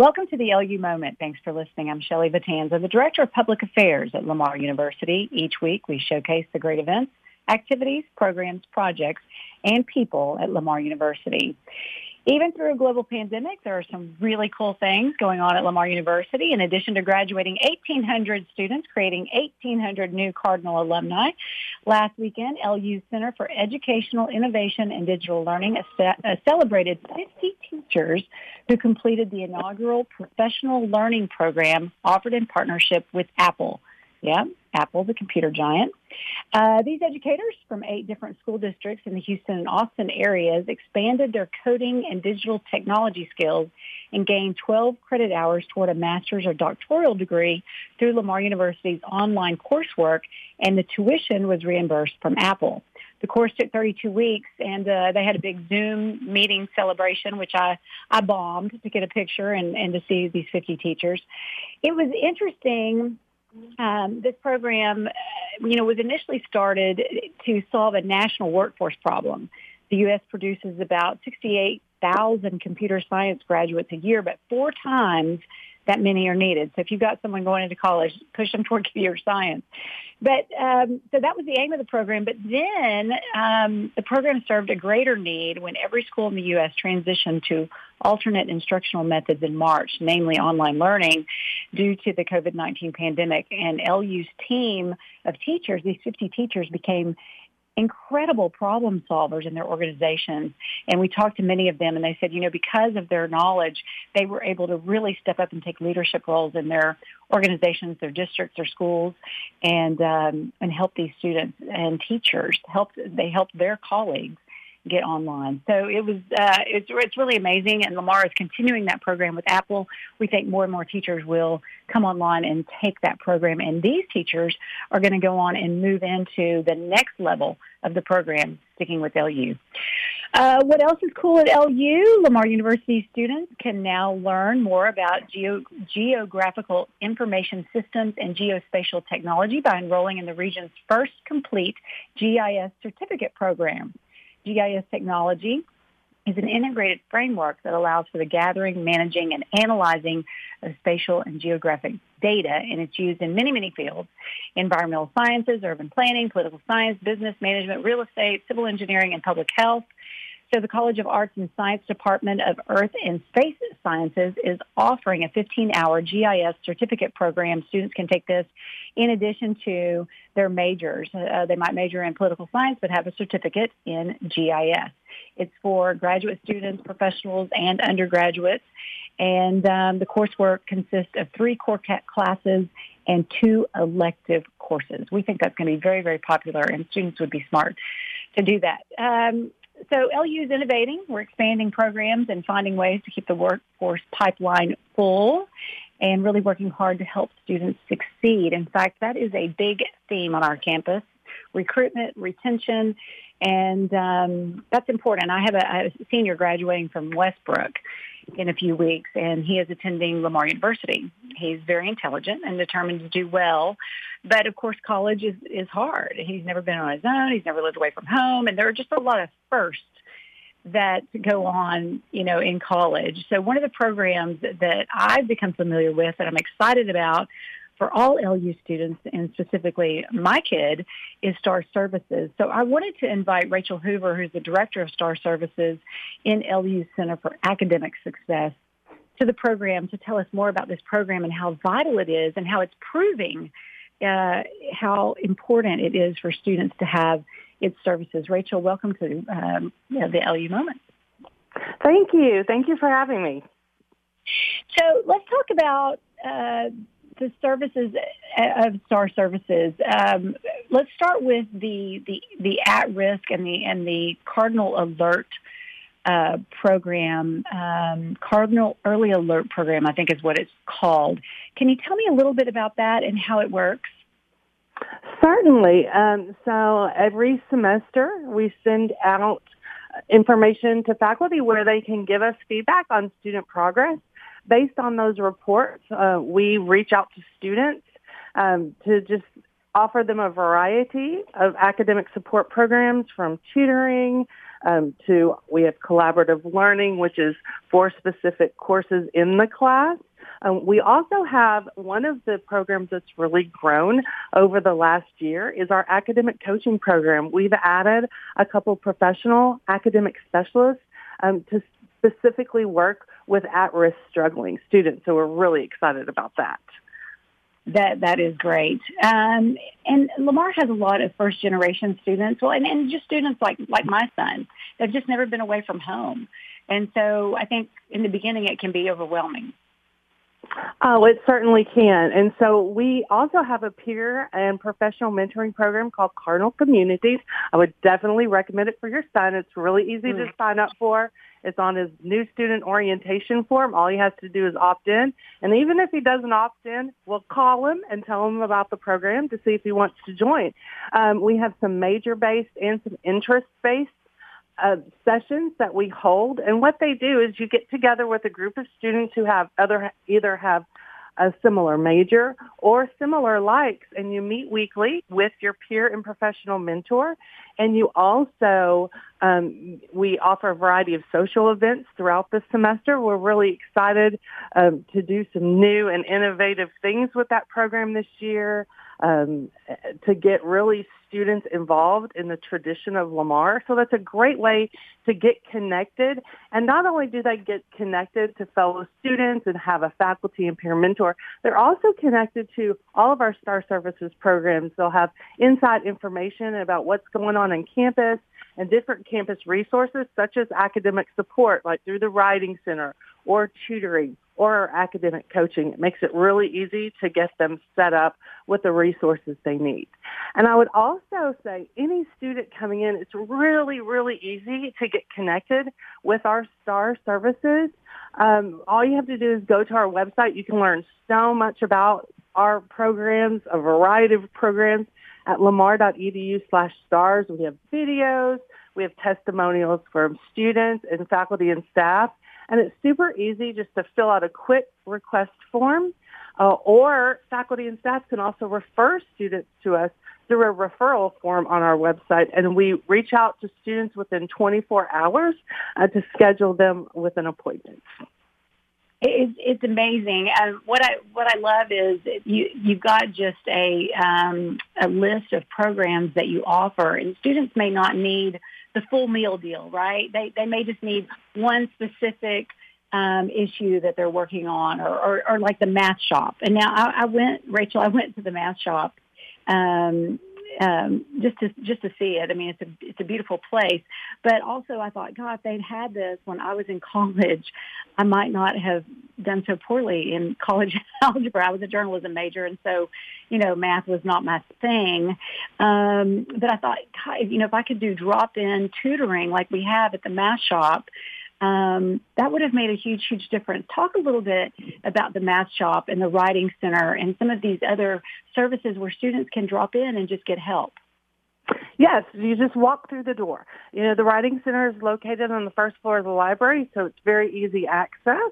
Welcome to the LU Moment. Thanks for listening. I'm Shelley Vitanza, the Director of Public Affairs at Lamar University. Each week we showcase the great events, activities, programs, projects, and people at Lamar University. Even through a global pandemic, there are some really cool things going on at Lamar University. In addition to graduating 1,800 students, creating 1,800 new Cardinal alumni, last weekend, LU Center for Educational Innovation and Digital Learning uh, celebrated 50 teachers who completed the inaugural professional learning program offered in partnership with Apple. Yeah, Apple, the computer giant. Uh, these educators from eight different school districts in the Houston and Austin areas expanded their coding and digital technology skills and gained 12 credit hours toward a master's or doctoral degree through Lamar University's online coursework, and the tuition was reimbursed from Apple. The course took 32 weeks, and uh, they had a big Zoom meeting celebration, which I, I bombed to get a picture and, and to see these 50 teachers. It was interesting um, this program, uh, you know, was initially started to solve a national workforce problem. The U.S. produces about 68,000 computer science graduates a year, but four times that many are needed. So if you've got someone going into college, push them toward computer science. But um, so that was the aim of the program. But then um, the program served a greater need when every school in the U.S. transitioned to alternate instructional methods in March, namely online learning, due to the COVID-19 pandemic. And LU's team of teachers, these 50 teachers, became incredible problem solvers in their organizations. And we talked to many of them and they said, you know, because of their knowledge, they were able to really step up and take leadership roles in their organizations, their districts, their schools, and um, and help these students and teachers. Help they helped their colleagues get online. So it was uh, it's it's really amazing, and Lamar is continuing that program with Apple. We think more and more teachers will come online and take that program, and these teachers are going to go on and move into the next level of the program, sticking with LU. Uh, what else is cool at LU? Lamar University students can now learn more about geo- geographical information systems and geospatial technology by enrolling in the region's first complete GIS certificate program. GIS technology is an integrated framework that allows for the gathering, managing, and analyzing of spatial and geographic data, and it's used in many, many fields. Environmental sciences, urban planning, political science, business management, real estate, civil engineering, and public health. So the College of Arts and Science Department of Earth and Space Sciences is offering a 15-hour GIS certificate program. Students can take this in addition to their majors. Uh, they might major in political science but have a certificate in GIS. It's for graduate students, professionals, and undergraduates. And um, the coursework consists of three core classes and two elective courses. We think that's going to be very, very popular, and students would be smart to do that. Um, so LU is innovating. We're expanding programs and finding ways to keep the workforce pipeline full and really working hard to help students succeed. In fact, that is a big theme on our campus, recruitment, retention, and um, that's important. I have a, a senior graduating from Westbrook in a few weeks, and he is attending Lamar University. He's very intelligent and determined to do well, but of course, college is is hard. He's never been on his own. He's never lived away from home, and there are just a lot of firsts that go on, you know, in college. So one of the programs that I've become familiar with that I'm excited about for all LU students and specifically my kid is STAR Services. So I wanted to invite Rachel Hoover, who's the director of STAR Services in LU Center for Academic Success, to the program to tell us more about this program and how vital it is and how it's proving uh, how important it is for students to have its services. Rachel, welcome to um, the LU Moment. Thank you. Thank you for having me. So let's talk about uh, the services uh, of Star Services. Um, let's start with the the, the at risk and the and the Cardinal Alert uh, program. Um, Cardinal Early Alert program, I think, is what it's called. Can you tell me a little bit about that and how it works? Certainly. Um, so every semester we send out information to faculty where they can give us feedback on student progress based on those reports, uh, we reach out to students um, to just offer them a variety of academic support programs from tutoring, um, to we have collaborative learning, which is four specific courses in the class. Um, we also have one of the programs that's really grown over the last year is our academic coaching program. We've added a couple professional academic specialists um, to specifically work with at-risk struggling students. So we're really excited about that. That that is great. Um, and Lamar has a lot of first generation students. Well, and, and just students like like my son. They've just never been away from home, and so I think in the beginning it can be overwhelming. Oh, it certainly can. And so we also have a peer and professional mentoring program called Cardinal Communities. I would definitely recommend it for your son. It's really easy mm. to sign up for. It's on his new student orientation form. All he has to do is opt in. And even if he doesn't opt in, we'll call him and tell him about the program to see if he wants to join. Um, we have some major-based and some interest-based uh, sessions that we hold. And what they do is you get together with a group of students who have other either have a similar major or similar likes and you meet weekly with your peer and professional mentor. And you also um, we offer a variety of social events throughout the semester. We're really excited um, to do some new and innovative things with that program this year um, to get really students involved in the tradition of Lamar. So that's a great way to get connected. And not only do they get connected to fellow students and have a faculty and peer mentor, they're also connected to all of our STAR Services programs. They'll have inside information about what's going on in campus and different campus resources such as academic support, like through the Writing Center or tutoring or academic coaching. It makes it really easy to get them set up with the resources they need. And I would also say any student coming in, it's really, really easy to get connected with our STAR services. Um, all you have to do is go to our website. You can learn so much about our programs, a variety of programs at lamar.edu slash stars. We have videos. We have testimonials from students and faculty and staff. And it's super easy just to fill out a quick request form. Uh, or faculty and staff can also refer students to us through a referral form on our website. And we reach out to students within 24 hours uh, to schedule them with an appointment. It's, it's amazing. Uh, what I what I love is you you've got just a um, a list of programs that you offer, and students may not need the full meal deal, right? They they may just need one specific um, issue that they're working on, or, or, or like the math shop. And now I, I went, Rachel, I went to the math shop um, um, just to just to see it. I mean, it's a it's a beautiful place. But also, I thought, God, if they'd had this when I was in college, I might not have done so poorly in college algebra. I was a journalism major, and so, you know, math was not my thing. Um, but I thought, God, you know, if I could do drop-in tutoring like we have at the math shop um, that would have made a huge, huge difference. Talk a little bit about the Math Shop and the Writing Center and some of these other services where students can drop in and just get help. Yes, you just walk through the door. You know, the Writing Center is located on the first floor of the library, so it's very easy access.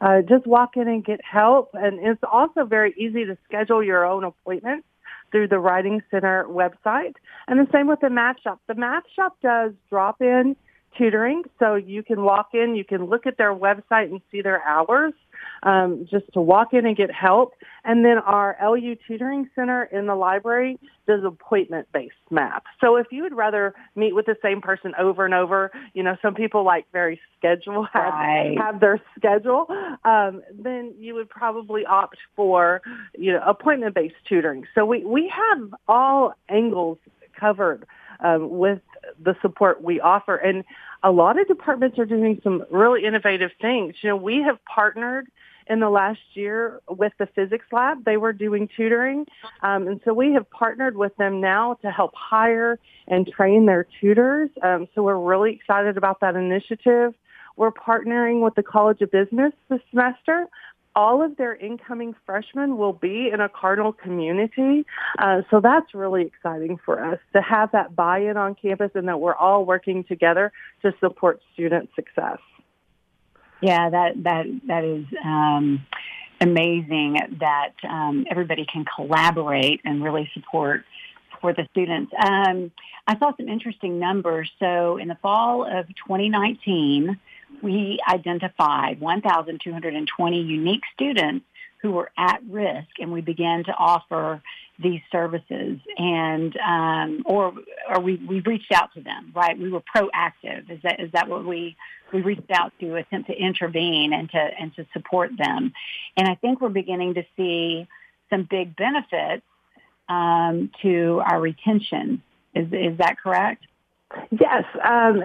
Uh, just walk in and get help. And it's also very easy to schedule your own appointments through the Writing Center website. And the same with the Math Shop. The Math Shop does drop in tutoring. So you can walk in, you can look at their website and see their hours, um, just to walk in and get help. And then our LU Tutoring Center in the library does appointment-based math. So if you would rather meet with the same person over and over, you know, some people like very schedule, have, right. have their schedule, um, then you would probably opt for, you know, appointment-based tutoring. So we, we have all angles covered um, with the support we offer. And a lot of departments are doing some really innovative things. You know, we have partnered in the last year with the physics lab. They were doing tutoring. Um, and so we have partnered with them now to help hire and train their tutors. Um, so we're really excited about that initiative. We're partnering with the College of Business this semester all of their incoming freshmen will be in a Cardinal community. Uh, so that's really exciting for us to have that buy-in on campus and that we're all working together to support student success. Yeah, that that that is um, amazing that um, everybody can collaborate and really support for the students. Um, I saw some interesting numbers. So in the fall of 2019, we identified 1,220 unique students who were at risk, and we began to offer these services. And um, or or we, we reached out to them right? We were proactive. Is that is that what we we reached out to attempt to intervene and to and to support them? And i think we're beginning to see some big benefits um, to our retention. Is is that correct? Yes um,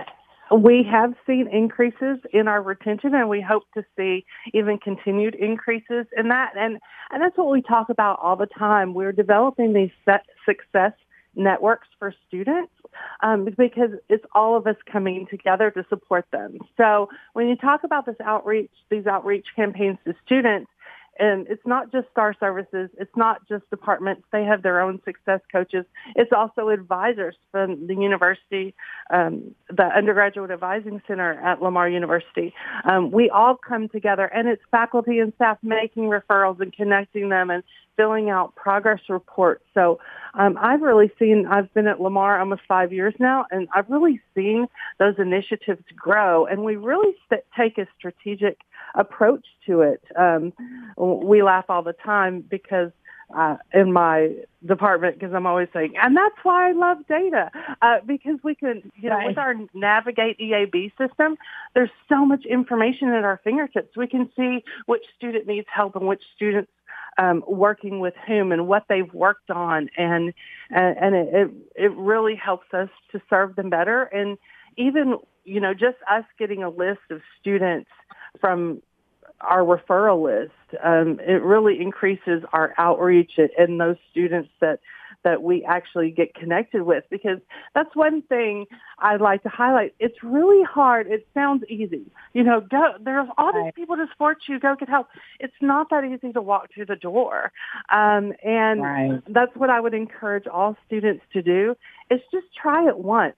we have seen increases in our retention and we hope to see even continued increases in that. And, and that's what we talk about all the time. We're developing these success networks for students um, because it's all of us coming together to support them. So when you talk about this outreach, these outreach campaigns to students, and it's not just Star Services. It's not just departments. They have their own success coaches. It's also advisors from the university, um, the Undergraduate Advising Center at Lamar University. Um, we all come together, and it's faculty and staff making referrals and connecting them and filling out progress reports. So um, I've really seen, I've been at Lamar almost five years now, and I've really seen those initiatives grow. And we really st- take a strategic approach to it. Um, we laugh all the time because uh, in my department because I'm always saying, and that's why I love data uh, because we can, you know, right. with our Navigate EAB system, there's so much information at our fingertips. We can see which student needs help and which students um, working with whom and what they've worked on, and and, and it, it it really helps us to serve them better. And even you know, just us getting a list of students from our referral list, um, it really increases our outreach and those students that that we actually get connected with because that's one thing I'd like to highlight. It's really hard. It sounds easy. You know, go, there's all these people to support you. Go get help. It's not that easy to walk through the door. Um, and right. that's what I would encourage all students to do is just try it once.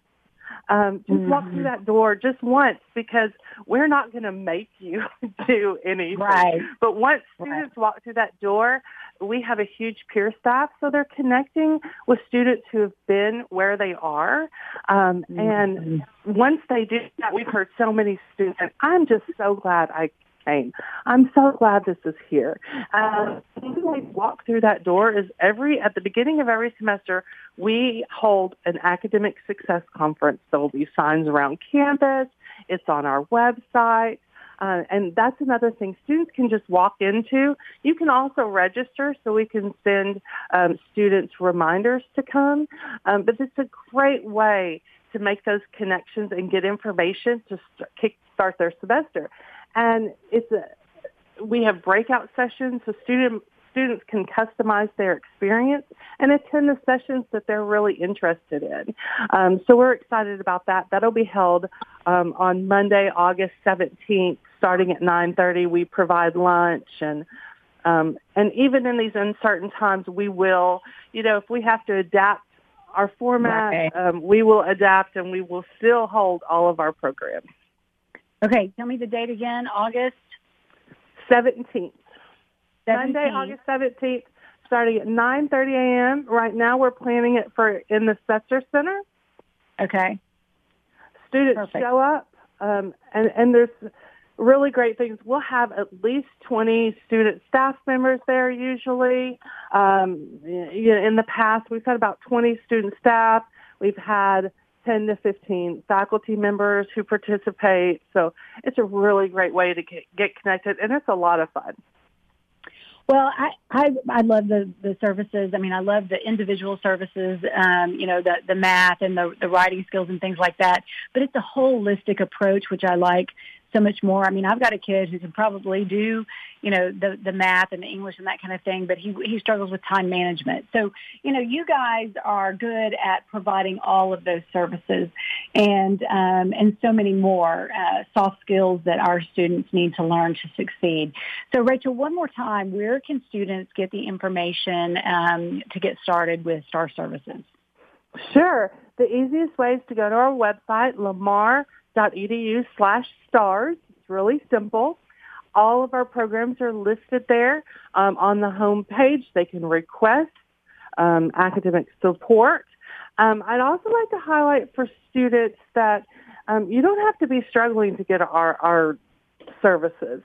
Um, just mm-hmm. walk through mm-hmm. that door just once because we're not going to make you do anything. Right. But once students right. walk through that door, we have a huge peer staff, so they're connecting with students who have been where they are. Um, mm-hmm. And once they do that, we've heard so many students, and I'm just so glad I came. I'm so glad this is here. Um, we walk through that door is every at the beginning of every semester we hold an academic success conference. There will be signs around campus. It's on our website. Uh, and that's another thing students can just walk into. You can also register so we can send um, students reminders to come. Um, but it's a great way to make those connections and get information to start, kick start their semester. And it's a, we have breakout sessions so student, students can customize their experience and attend the sessions that they're really interested in. Um, so we're excited about that. That'll be held um, on Monday, August 17th, starting at 9.30. We provide lunch and um, and even in these uncertain times, we will, you know, if we have to adapt our format, um, we will adapt and we will still hold all of our programs. Okay, tell me the date again. August 17th. 17th. Monday, August 17th, starting at 9:30 a.m. Right now, we're planning it for in the Setzer Center. Okay. Students Perfect. show up, um, and and there's really great things. We'll have at least 20 student staff members there usually. Um, you know, in the past, we've had about 20 student staff. We've had 10 to 15 faculty members who participate. So it's a really great way to get, get connected, and it's a lot of fun. Well, I, I I love the the services. I mean, I love the individual services. Um, you know, the the math and the the writing skills and things like that. But it's a holistic approach, which I like so much more. I mean, I've got a kid who can probably do, you know, the the math and the English and that kind of thing, but he he struggles with time management. So, you know, you guys are good at providing all of those services and um, and so many more uh, soft skills that our students need to learn to succeed. So, Rachel, one more time, where can students get the information um, to get started with Star Services? Sure. The easiest way is to go to our website, Lamar edu slash stars. It's really simple. All of our programs are listed there um, on the home page. They can request um, academic support. Um, I'd also like to highlight for students that um, you don't have to be struggling to get our, our services.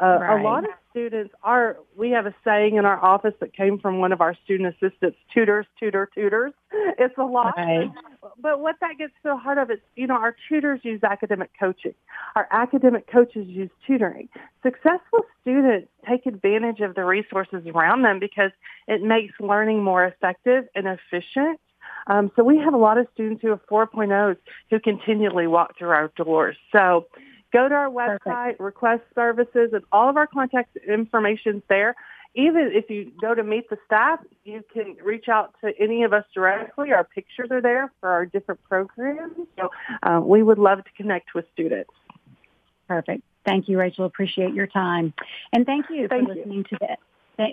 Uh, right. A lot of students are, we have a saying in our office that came from one of our student assistants, tutors, tutor, tutors. It's a lot. Right. But what that gets to the heart of is, you know, our tutors use academic coaching. Our academic coaches use tutoring. Successful students take advantage of the resources around them because it makes learning more effective and efficient. Um, so we have a lot of students who have 4.0s who continually walk through our doors. So Go to our website, Perfect. request services, and all of our contact information is there. Even if you go to meet the staff, you can reach out to any of us directly. Our pictures are there for our different programs. So uh, we would love to connect with students. Perfect. Thank you, Rachel. Appreciate your time. And thank you thank for you. listening to the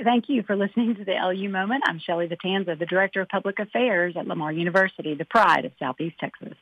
Thank you for listening to the LU Moment. I'm Shelley Vitanza, the Director of Public Affairs at Lamar University, the pride of Southeast Texas.